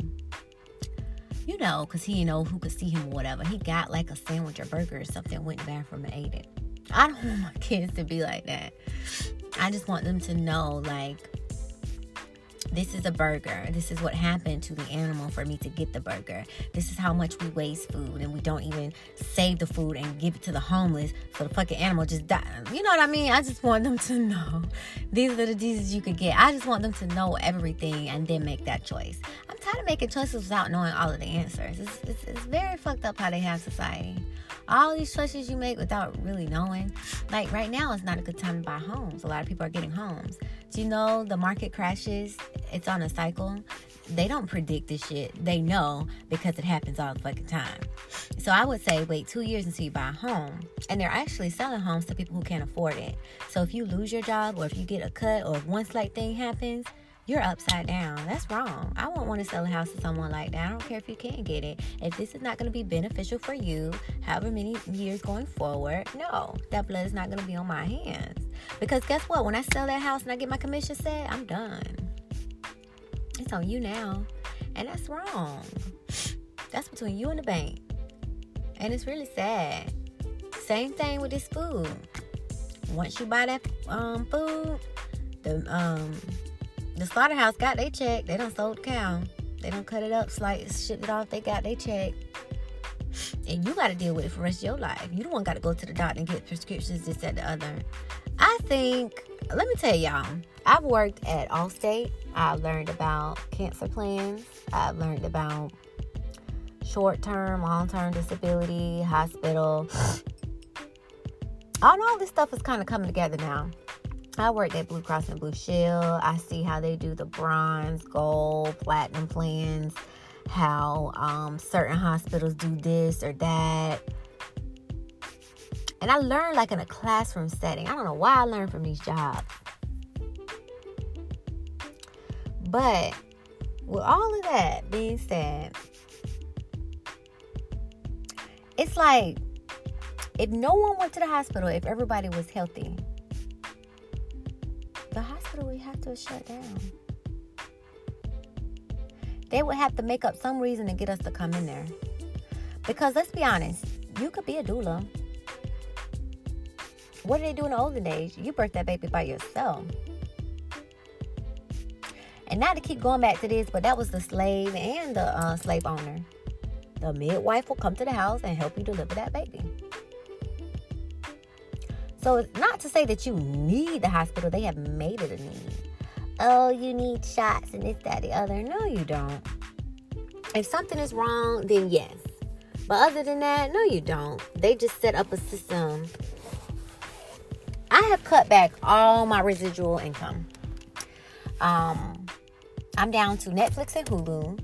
you know, because he didn't know who could see him or whatever. He got like a sandwich or burger or something, went to the bathroom and ate it. I don't want my kids to be like that. I just want them to know, like, this is a burger. This is what happened to the animal for me to get the burger. This is how much we waste food and we don't even save the food and give it to the homeless so the fucking animal just die. You know what I mean? I just want them to know these are the diseases you could get. I just want them to know everything and then make that choice. I'm tired of making choices without knowing all of the answers. It's, it's, it's very fucked up how they have society all these choices you make without really knowing. Like right now, it's not a good time to buy homes. A lot of people are getting homes. You know the market crashes? It's on a cycle. They don't predict this shit. They know because it happens all the fucking time. So I would say wait two years until you buy a home. And they're actually selling homes to people who can't afford it. So if you lose your job or if you get a cut or if one slight thing happens, you're upside down. That's wrong. I won't want to sell a house to someone like that. I don't care if you can't get it. If this is not going to be beneficial for you, however many years going forward, no, that blood is not going to be on my hands. Because guess what? When I sell that house and I get my commission set, I'm done. It's on you now. And that's wrong. That's between you and the bank. And it's really sad. Same thing with this food. Once you buy that um, food, the um, the slaughterhouse got their check. They don't sold the cow. They don't cut it up, slice, ship it off. They got their check. And you got to deal with it for the rest of your life. You don't want got to go to the doctor and get prescriptions, this, that, the other. I think, let me tell y'all, I've worked at Allstate. I've learned about cancer plans. I've learned about short term, long term disability, hospital. all, all this stuff is kind of coming together now. I worked at Blue Cross and Blue Shield. I see how they do the bronze, gold, platinum plans, how um, certain hospitals do this or that. And I learned like in a classroom setting. I don't know why I learned from these jobs. But with all of that being said, it's like if no one went to the hospital, if everybody was healthy, we have to shut down? They would have to make up some reason to get us to come in there. Because let's be honest, you could be a doula. What did they do in the olden days? You birthed that baby by yourself. And not to keep going back to this, but that was the slave and the uh, slave owner. The midwife will come to the house and help you deliver that baby. So, it's not to say that you need the hospital, they have made it a need. Oh, you need shots and this, that, the other. No, you don't. If something is wrong, then yes. But other than that, no, you don't. They just set up a system. I have cut back all my residual income. Um, I'm down to Netflix and Hulu,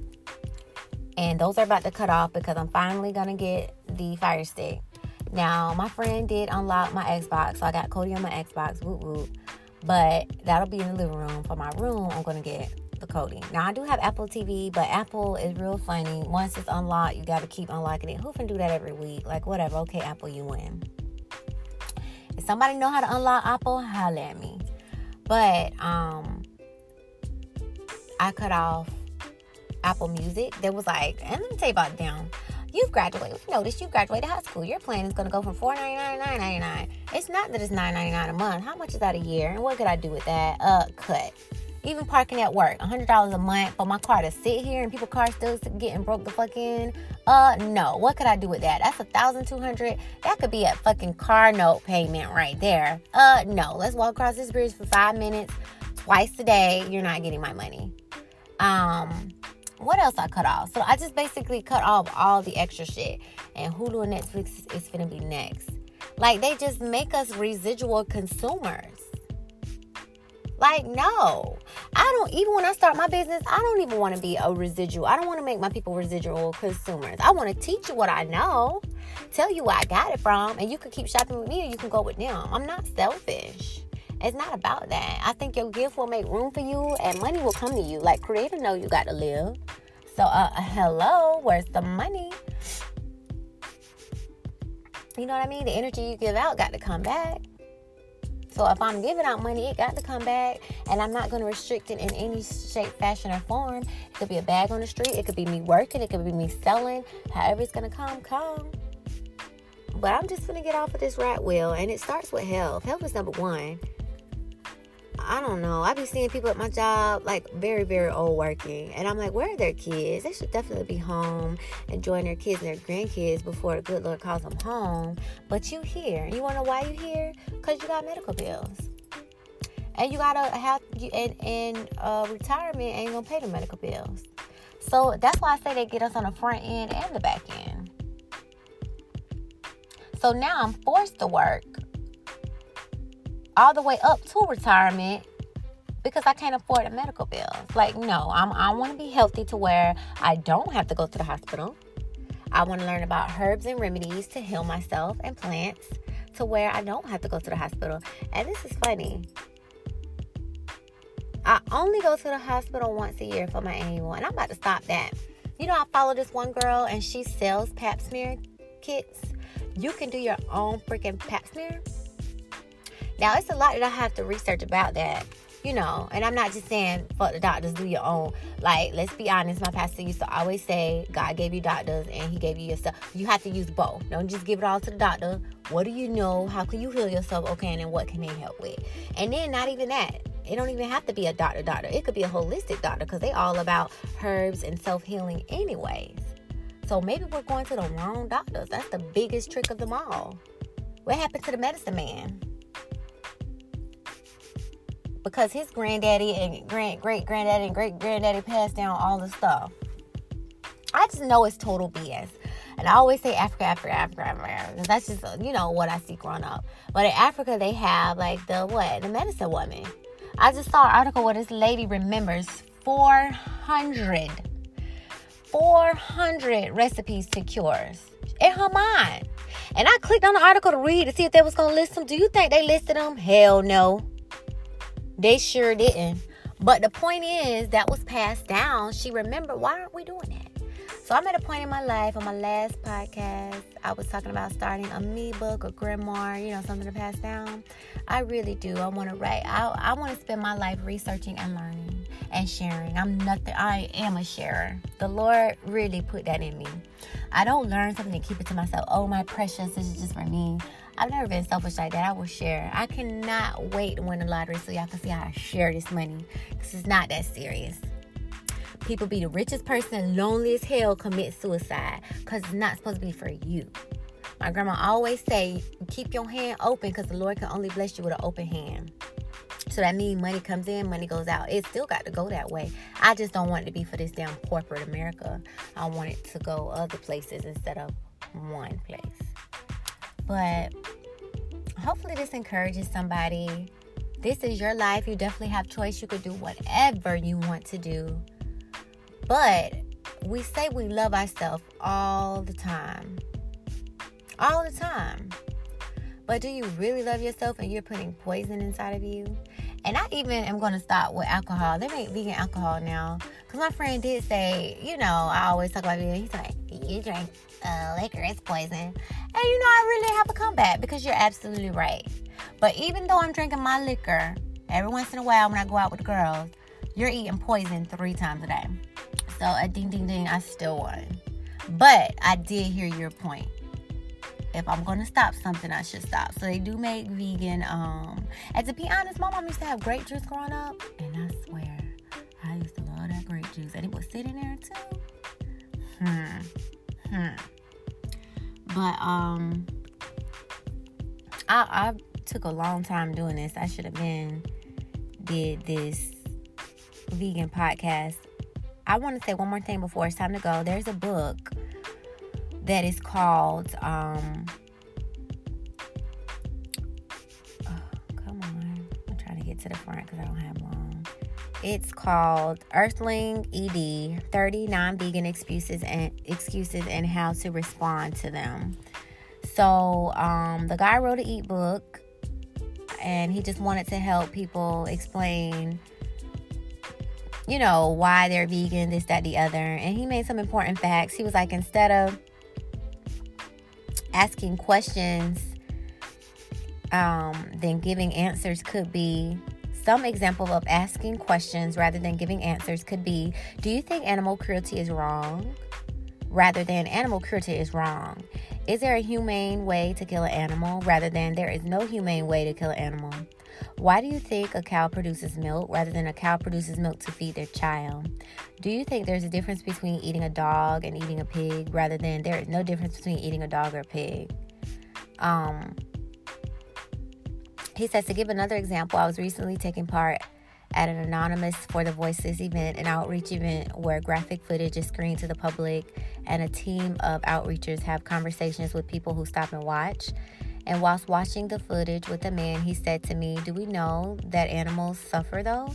and those are about to cut off because I'm finally gonna get the Fire Stick. Now, my friend did unlock my Xbox, so I got Kodi on my Xbox, whoop whoop. But that'll be in the living room. For my room, I'm gonna get the Kodi. Now I do have Apple TV, but Apple is real funny. Once it's unlocked, you gotta keep unlocking it. Who can do that every week? Like whatever. Okay, Apple, you win. If somebody know how to unlock Apple, holla at me. But um, I cut off Apple Music. There was like, and let me tell you about them. You've graduated. We noticed you graduated high school. Your plan is going to go from four ninety nine to nine ninety nine. It's not that it's nine ninety nine a month. How much is that a year? And what could I do with that? Uh, cut. Even parking at work, hundred dollars a month for my car to sit here and people cars still getting broke the fuck in. Uh, no. What could I do with that? That's a thousand two hundred. That could be a fucking car note payment right there. Uh, no. Let's walk across this bridge for five minutes twice a day. You're not getting my money. Um, what else I cut off? So I just basically cut off all the extra shit. And Hulu and Netflix is gonna be next. Like they just make us residual consumers. Like, no. I don't, even when I start my business, I don't even want to be a residual. I don't want to make my people residual consumers. I want to teach you what I know, tell you where I got it from, and you can keep shopping with me or you can go with them. I'm not selfish. It's not about that. I think your gift will make room for you and money will come to you. Like, creator know you got to live. So, uh, hello, where's the money? You know what I mean? The energy you give out got to come back. So if I'm giving out money, it got to come back, and I'm not going to restrict it in any shape, fashion, or form. It could be a bag on the street. It could be me working. It could be me selling. However it's going to come, come. But I'm just going to get off of this rat wheel, and it starts with health. Health is number one. I don't know. I be seeing people at my job like very, very old working. And I'm like, where are their kids? They should definitely be home enjoying their kids and their grandkids before the good Lord calls them home. But you here. You wanna know why you here? Because you got medical bills. And you gotta have you in, in uh, retirement ain't gonna pay the medical bills. So that's why I say they get us on the front end and the back end. So now I'm forced to work all the way up to retirement because I can't afford the medical bills. Like, no, I'm, I want to be healthy to where I don't have to go to the hospital. I want to learn about herbs and remedies to heal myself and plants to where I don't have to go to the hospital. And this is funny. I only go to the hospital once a year for my annual, and I'm about to stop that. You know, I follow this one girl and she sells pap smear kits. You can do your own freaking pap smear now, it's a lot that I have to research about that, you know, and I'm not just saying fuck the doctors, do your own. Like, let's be honest, my pastor used to always say, God gave you doctors and He gave you yourself. You have to use both. Don't just give it all to the doctor. What do you know? How can you heal yourself? Okay, and then what can they help with? And then, not even that. It don't even have to be a doctor doctor. It could be a holistic doctor because they all about herbs and self-healing anyways. So maybe we're going to the wrong doctors. That's the biggest trick of them all. What happened to the medicine man? Because his granddaddy and grand great granddaddy and great granddaddy passed down all the stuff. I just know it's total BS. And I always say Africa, Africa, Africa, Africa, that's just uh, you know what I see growing up. But in Africa, they have like the what the medicine woman. I just saw an article where this lady remembers 400, 400 recipes to cures in her mind. And I clicked on the article to read to see if they was gonna list them. Do you think they listed them? Hell no. They sure didn't. But the point is, that was passed down. She remembered, why aren't we doing that? So I'm at a point in my life on my last podcast, I was talking about starting a me book or grimoire, you know, something to pass down. I really do. I want to write. I, I want to spend my life researching and learning and sharing. I'm nothing. I am a sharer. The Lord really put that in me. I don't learn something and keep it to myself. Oh, my precious, this is just for me. I've never been selfish like that. I will share. I cannot wait to win the lottery so y'all can see how I share this money because it's not that serious. People be the richest person, lonely as hell, commit suicide because it's not supposed to be for you. My grandma always say, keep your hand open because the Lord can only bless you with an open hand. So that means money comes in, money goes out. It still got to go that way. I just don't want it to be for this damn corporate America. I want it to go other places instead of one place. But hopefully, this encourages somebody. This is your life. You definitely have choice. You could do whatever you want to do. But we say we love ourselves all the time. All the time. But do you really love yourself and you're putting poison inside of you? And I even am going to stop with alcohol. They make vegan alcohol now. Because my friend did say, you know, I always talk about vegan. He's like, you drink uh, liquor, it's poison. And you know, I really have a comeback because you're absolutely right. But even though I'm drinking my liquor every once in a while when I go out with girls, you're eating poison three times a day. So a ding ding ding, I still won. But I did hear your point if I'm gonna stop something, I should stop. So they do make vegan. Um, and to be honest, my mom used to have grape juice growing up, and I swear, I used to love that grape juice, and it was sitting there too. Hmm, hmm. But um, I, I took a long time doing this. I should have been did this vegan podcast. I want to say one more thing before it's time to go. There's a book that is called. Um, oh, come on. I'm trying to get to the front because I don't have long. It's called Earthling ED 30 Non Vegan Excuses and Excuses and How to Respond to Them. So, um, the guy wrote an ebook and he just wanted to help people explain you know, why they're vegan, this, that, the other. And he made some important facts. He was like, instead of asking questions, um, then giving answers could be some example of asking questions rather than giving answers could be Do you think animal cruelty is wrong? Rather than animal cruelty is wrong. Is there a humane way to kill an animal rather than there is no humane way to kill an animal? Why do you think a cow produces milk rather than a cow produces milk to feed their child? Do you think there's a difference between eating a dog and eating a pig rather than there is no difference between eating a dog or a pig? Um, he says to give another example, I was recently taking part at an Anonymous for the Voiceless event an outreach event where graphic footage is screened to the public and a team of outreachers have conversations with people who stop and watch and whilst watching the footage with the man, he said to me, Do we know that animals suffer though?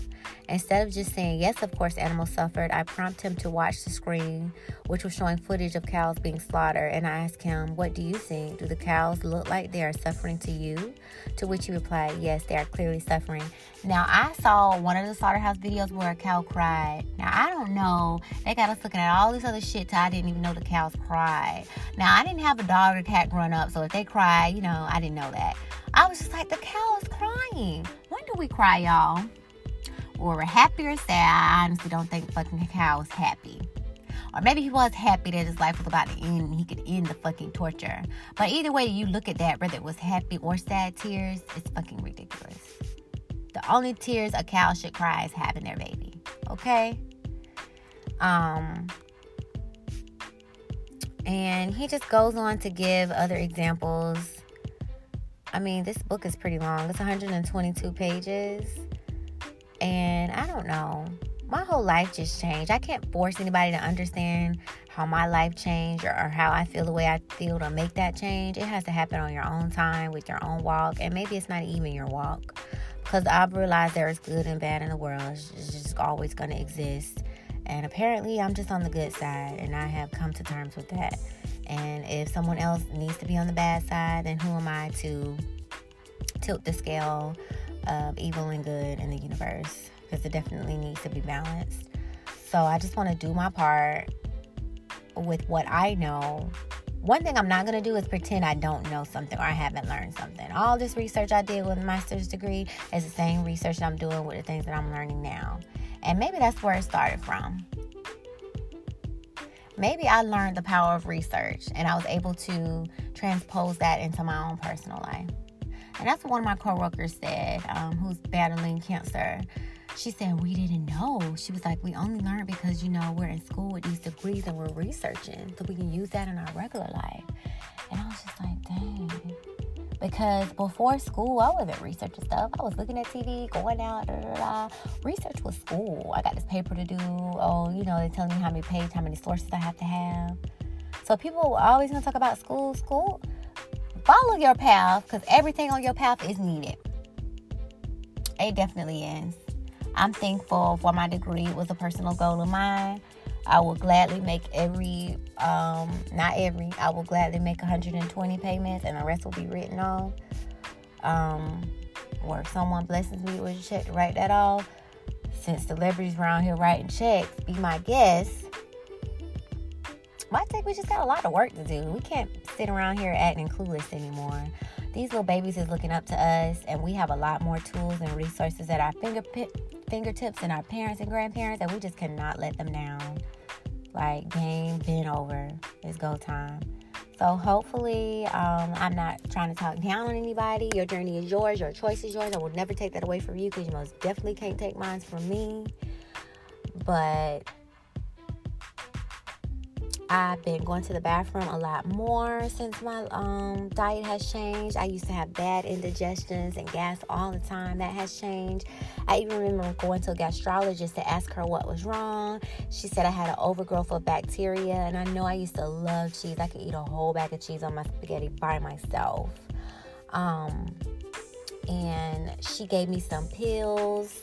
Instead of just saying, Yes, of course, animals suffered, I prompt him to watch the screen, which was showing footage of cows being slaughtered. And I asked him, What do you think? Do the cows look like they are suffering to you? To which he replied, Yes, they are clearly suffering. Now, I saw one of the slaughterhouse videos where a cow cried. Now, I don't know. They got us looking at all this other shit till I didn't even know the cows cried. Now, I didn't have a dog or cat growing up, so if they cry, you know, I didn't know that. I was just like, the cow is crying. When do we cry, y'all? Or we're happy or sad. I honestly don't think fucking cow is happy. Or maybe he was happy that his life was about to end and he could end the fucking torture. But either way you look at that, whether it was happy or sad tears, it's fucking ridiculous. Only tears a cow should cry is having their baby. Okay? Um and he just goes on to give other examples. I mean, this book is pretty long. It's 122 pages. And I don't know. My whole life just changed. I can't force anybody to understand how my life changed or, or how I feel the way I feel to make that change. It has to happen on your own time with your own walk. And maybe it's not even your walk. Because I've realized there is good and bad in the world. It's just always going to exist. And apparently, I'm just on the good side, and I have come to terms with that. And if someone else needs to be on the bad side, then who am I to tilt the scale of evil and good in the universe? Because it definitely needs to be balanced. So I just want to do my part with what I know. One thing I'm not going to do is pretend I don't know something or I haven't learned something. All this research I did with a master's degree is the same research I'm doing with the things that I'm learning now. And maybe that's where it started from. Maybe I learned the power of research and I was able to transpose that into my own personal life. And that's what one of my coworkers said, um, who's battling cancer. She said, We didn't know. She was like, We only learned because, you know, we're in school with these degrees and we're researching so we can use that in our regular life. And I was just like, Dang because before school, I wasn't researching stuff. I was looking at TV, going out, da, da, da. research was school. I got this paper to do. Oh, you know, they're telling me how many pages, how many sources I have to have. So people are always gonna talk about school. School, follow your path because everything on your path is needed. It definitely is. I'm thankful for my degree. It was a personal goal of mine. I will gladly make every, um, not every, I will gladly make 120 payments and the rest will be written off. Um, or if someone blesses me with a check to write that off, since celebrities around here writing checks, be my guest. I think we just got a lot of work to do. We can't sit around here acting clueless anymore. These little babies is looking up to us, and we have a lot more tools and resources at our fingertips and our parents and grandparents, and we just cannot let them down. Like, game been over. It's go time. So hopefully, um, I'm not trying to talk down on anybody. Your journey is yours. Your choice is yours. I will never take that away from you because you most definitely can't take mine from me. But I've been going to the bathroom a lot more since my um, diet has changed. I used to have bad indigestions and gas all the time. That has changed. I even remember going to a gastrologist to ask her what was wrong. She said I had an overgrowth of bacteria, and I know I used to love cheese. I could eat a whole bag of cheese on my spaghetti by myself. Um, and she gave me some pills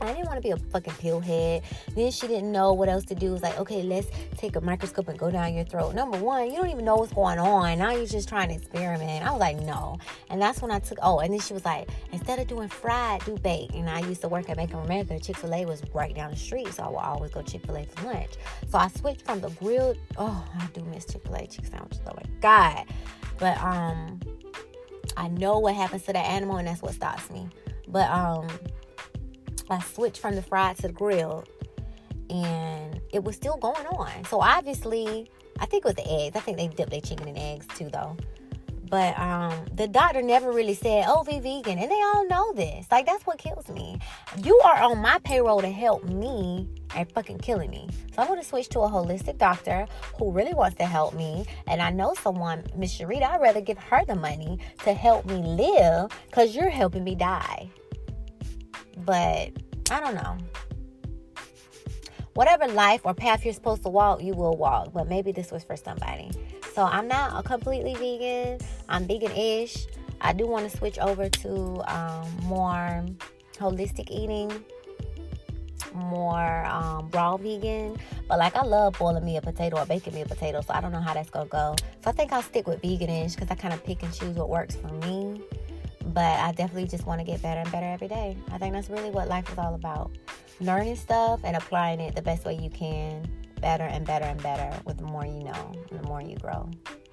I didn't want to be a fucking pill head. Then she didn't know what else to do. It was like, okay, let's take a microscope and go down your throat. Number one, you don't even know what's going on. Now you're just trying to experiment. I was like, no. And that's when I took, oh, and then she was like, instead of doing fried, do bake. And I used to work at Bank of America. Chick fil A was right down the street. So I would always go Chick fil A for lunch. So I switched from the grilled, oh, I do miss Chick fil A chicken sandwiches. Oh my God. But, um, I know what happens to that animal and that's what stops me. But, um, I switched from the fried to the grilled, and it was still going on. So obviously, I think it was the eggs. I think they dipped their chicken in eggs too, though. But um, the doctor never really said, "Oh, be vegan," and they all know this. Like that's what kills me. You are on my payroll to help me and fucking killing me. So I'm gonna switch to a holistic doctor who really wants to help me. And I know someone, Miss Sharita, I'd rather give her the money to help me live because you're helping me die. But I don't know. Whatever life or path you're supposed to walk, you will walk. But maybe this was for somebody. So I'm not a completely vegan. I'm vegan-ish. I do want to switch over to um, more holistic eating, more um, raw vegan. But like I love boiling me a potato or baking me a potato, so I don't know how that's gonna go. So I think I'll stick with veganish because I kind of pick and choose what works for me but I definitely just want to get better and better every day. I think that's really what life is all about. Learning stuff and applying it the best way you can, better and better and better with the more you know, the more you grow,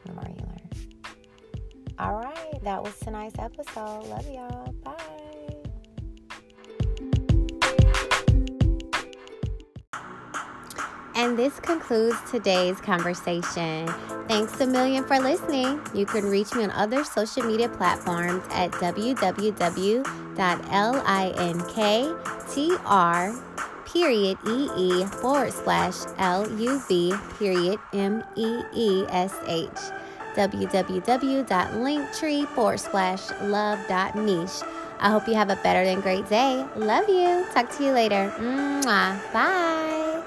the more you learn. All right, that was tonight's episode. Love y'all. Bye. And this concludes today's conversation. Thanks a million for listening. You can reach me on other social media platforms at www.linktr period ee forward slash luv period m e e s h www.linktree forward slash love dot meesh. I hope you have a better than great day. Love you. Talk to you later. Mwah. Bye.